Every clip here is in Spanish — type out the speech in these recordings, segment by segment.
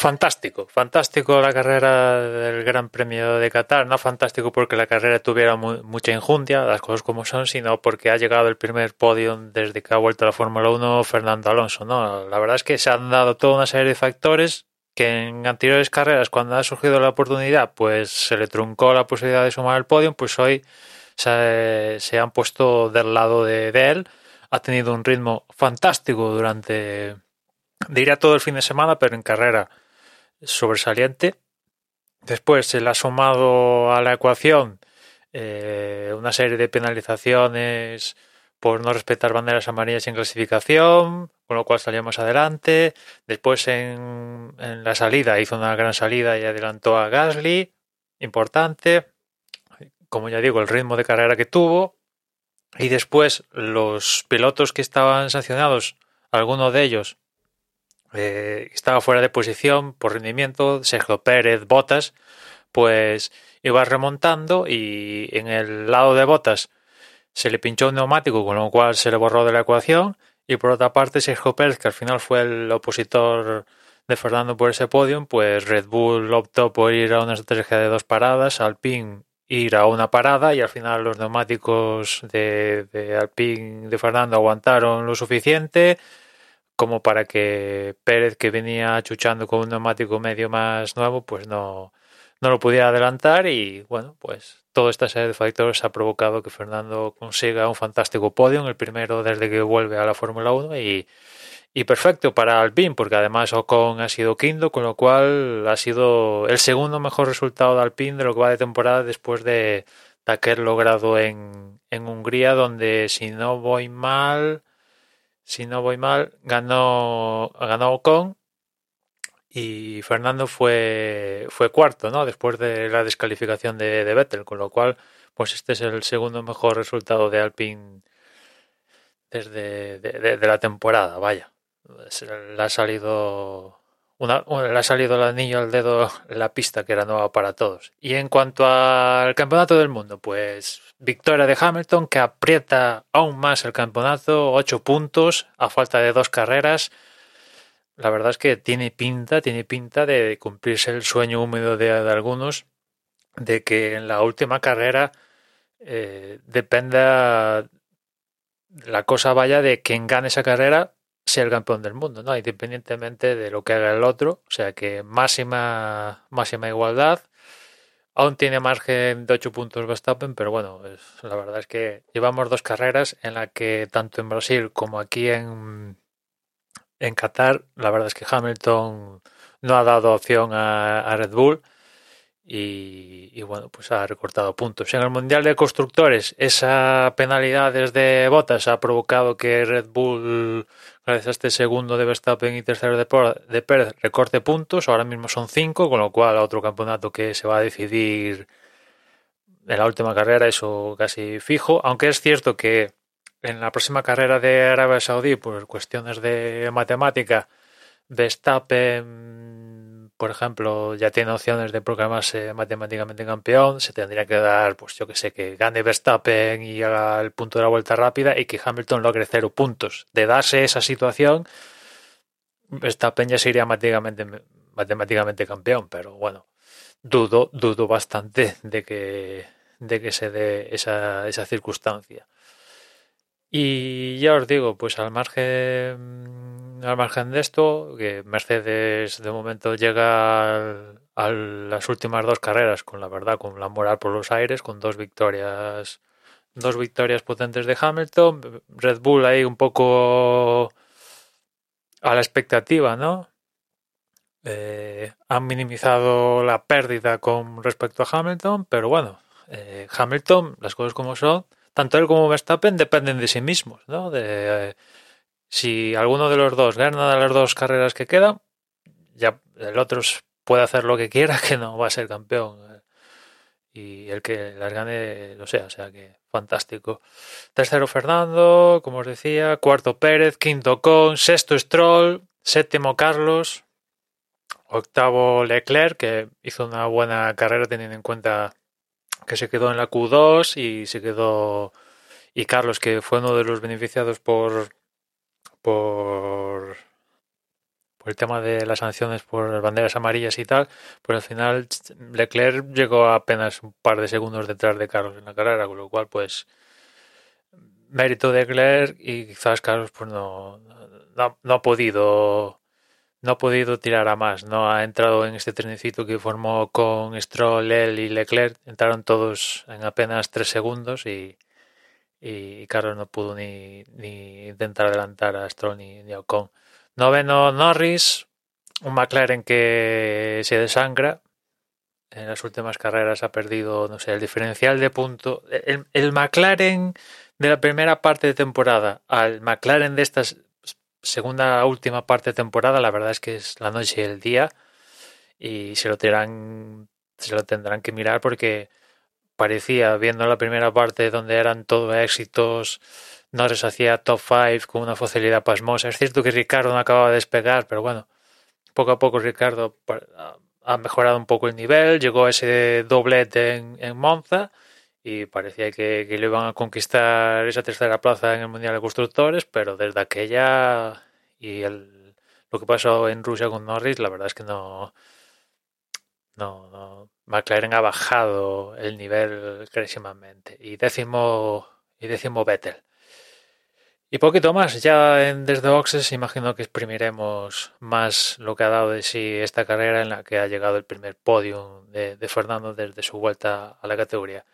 Fantástico, fantástico la carrera del Gran Premio de Qatar, no fantástico porque la carrera tuviera mucha injundia, las cosas como son, sino porque ha llegado el primer podio desde que ha vuelto a la Fórmula 1 Fernando Alonso, ¿no? La verdad es que se han dado toda una serie de factores que en anteriores carreras, cuando ha surgido la oportunidad, pues se le truncó la posibilidad de sumar el podio, pues hoy se, han puesto del lado de, de él, ha tenido un ritmo fantástico durante, diría todo el fin de semana, pero en carrera sobresaliente. Después se le ha sumado a la ecuación eh, una serie de penalizaciones por no respetar banderas amarillas en clasificación, con lo cual salimos adelante. Después en, en, la salida hizo una gran salida y adelantó a Gasly, importante. Como ya digo, el ritmo de carrera que tuvo. Y después los pilotos que estaban sancionados, algunos de ellos eh, estaba fuera de posición por rendimiento, Sergio Pérez, Botas, pues iba remontando y en el lado de Botas se le pinchó un neumático, con lo cual se le borró de la ecuación. Y por otra parte, Sergio Pérez, que al final fue el opositor de Fernando por ese podio, pues Red Bull optó por ir a una estrategia de dos paradas, Alpine ir a una parada y al final los neumáticos de, de Alpine de Fernando aguantaron lo suficiente como para que Pérez, que venía chuchando con un neumático medio más nuevo, pues no, no lo pudiera adelantar y bueno, pues toda esta serie de factores ha provocado que Fernando consiga un fantástico podio, el primero desde que vuelve a la Fórmula 1 y, y perfecto para Alpine, porque además Ocon ha sido quinto, con lo cual ha sido el segundo mejor resultado de Alpine de lo que va de temporada después de, de aquel logrado en, en Hungría, donde si no voy mal si no voy mal, ganó, ganó Ocon y Fernando fue, fue cuarto, ¿no? Después de la descalificación de, de Vettel, con lo cual, pues este es el segundo mejor resultado de Alpine desde de, la temporada, vaya. Le ha salido una, le ha salido el anillo al dedo la pista que era nueva para todos. Y en cuanto al campeonato del mundo, pues victoria de Hamilton que aprieta aún más el campeonato, ocho puntos a falta de dos carreras. La verdad es que tiene pinta, tiene pinta de cumplirse el sueño húmedo de, algunos de que en la última carrera eh, dependa la cosa vaya de quien gane esa carrera el campeón del mundo, ¿no? Independientemente de lo que haga el otro. O sea que máxima, máxima igualdad. Aún tiene margen de 8 puntos Verstappen, pero bueno, la verdad es que llevamos dos carreras en las que tanto en Brasil como aquí en, en Qatar, la verdad es que Hamilton no ha dado opción a Red Bull y, bueno, pues ha recortado puntos. En el Mundial de Constructores, esa penalidad desde Botas ha provocado que Red Bull, gracias a este segundo de Verstappen y tercero de, de Pérez, recorte puntos. Ahora mismo son cinco, con lo cual otro campeonato que se va a decidir en la última carrera, eso casi fijo. Aunque es cierto que en la próxima carrera de Arabia Saudí, por cuestiones de matemática, Verstappen por ejemplo, ya tiene opciones de proclamarse matemáticamente campeón, se tendría que dar, pues yo que sé, que gane Verstappen y haga el punto de la vuelta rápida y que Hamilton logre cero puntos. De darse esa situación, Verstappen ya sería matemáticamente, matemáticamente campeón, pero bueno, dudo, dudo bastante de que, de que se dé esa, esa circunstancia. Y ya os digo, pues al margen al margen de esto, que Mercedes de momento llega a las últimas dos carreras con la verdad, con la moral por los aires, con dos victorias, dos victorias potentes de Hamilton, Red Bull ahí un poco a la expectativa, ¿no? eh, han minimizado la pérdida con respecto a Hamilton, pero bueno, eh, Hamilton, las cosas como son, tanto él como Verstappen dependen de sí mismos, ¿no? De, si alguno de los dos gana las dos carreras que quedan, ya el otro puede hacer lo que quiera, que no va a ser campeón. Y el que las gane lo sea, o sea que fantástico. Tercero Fernando, como os decía, cuarto Pérez, quinto Con, sexto Stroll, séptimo Carlos, octavo Leclerc, que hizo una buena carrera teniendo en cuenta que se quedó en la Q2 y se quedó y Carlos que fue uno de los beneficiados por por por el tema de las sanciones por las banderas amarillas y tal, pues al final Leclerc llegó apenas un par de segundos detrás de Carlos en la carrera, con lo cual pues mérito de Leclerc y quizás Carlos pues no, no, ha podido no ha podido tirar a más, no ha entrado en este trenecito que formó con Stroll, y Leclerc, entraron todos en apenas tres segundos y, y Carlos no pudo ni, ni intentar adelantar a Stroll ni, ni a Ocon. Noveno Norris, un McLaren que se desangra. En las últimas carreras ha perdido, no sé, el diferencial de punto. El, el McLaren de la primera parte de temporada al McLaren de esta segunda última parte de temporada, la verdad es que es la noche y el día. Y se lo tendrán, se lo tendrán que mirar porque parecía, viendo la primera parte donde eran todo éxitos, Norris hacía top 5 con una facilidad pasmosa. Es cierto que Ricardo no acababa de despegar, pero bueno, poco a poco Ricardo ha mejorado un poco el nivel, llegó ese doblete en, Monza y parecía que, le iban a conquistar esa tercera plaza en el Mundial de Constructores, pero desde aquella y el, lo que pasó en Rusia con Norris, la verdad es que no, no McLaren ha bajado el nivel clarísimamente. Y décimo, y décimo Vettel. Y poquito más, ya en desde Boxes imagino que exprimiremos más lo que ha dado de sí esta carrera en la que ha llegado el primer podio de, de Fernando desde su vuelta a la categoría.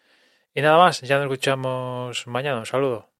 Y nada más, ya nos escuchamos mañana. Un saludo.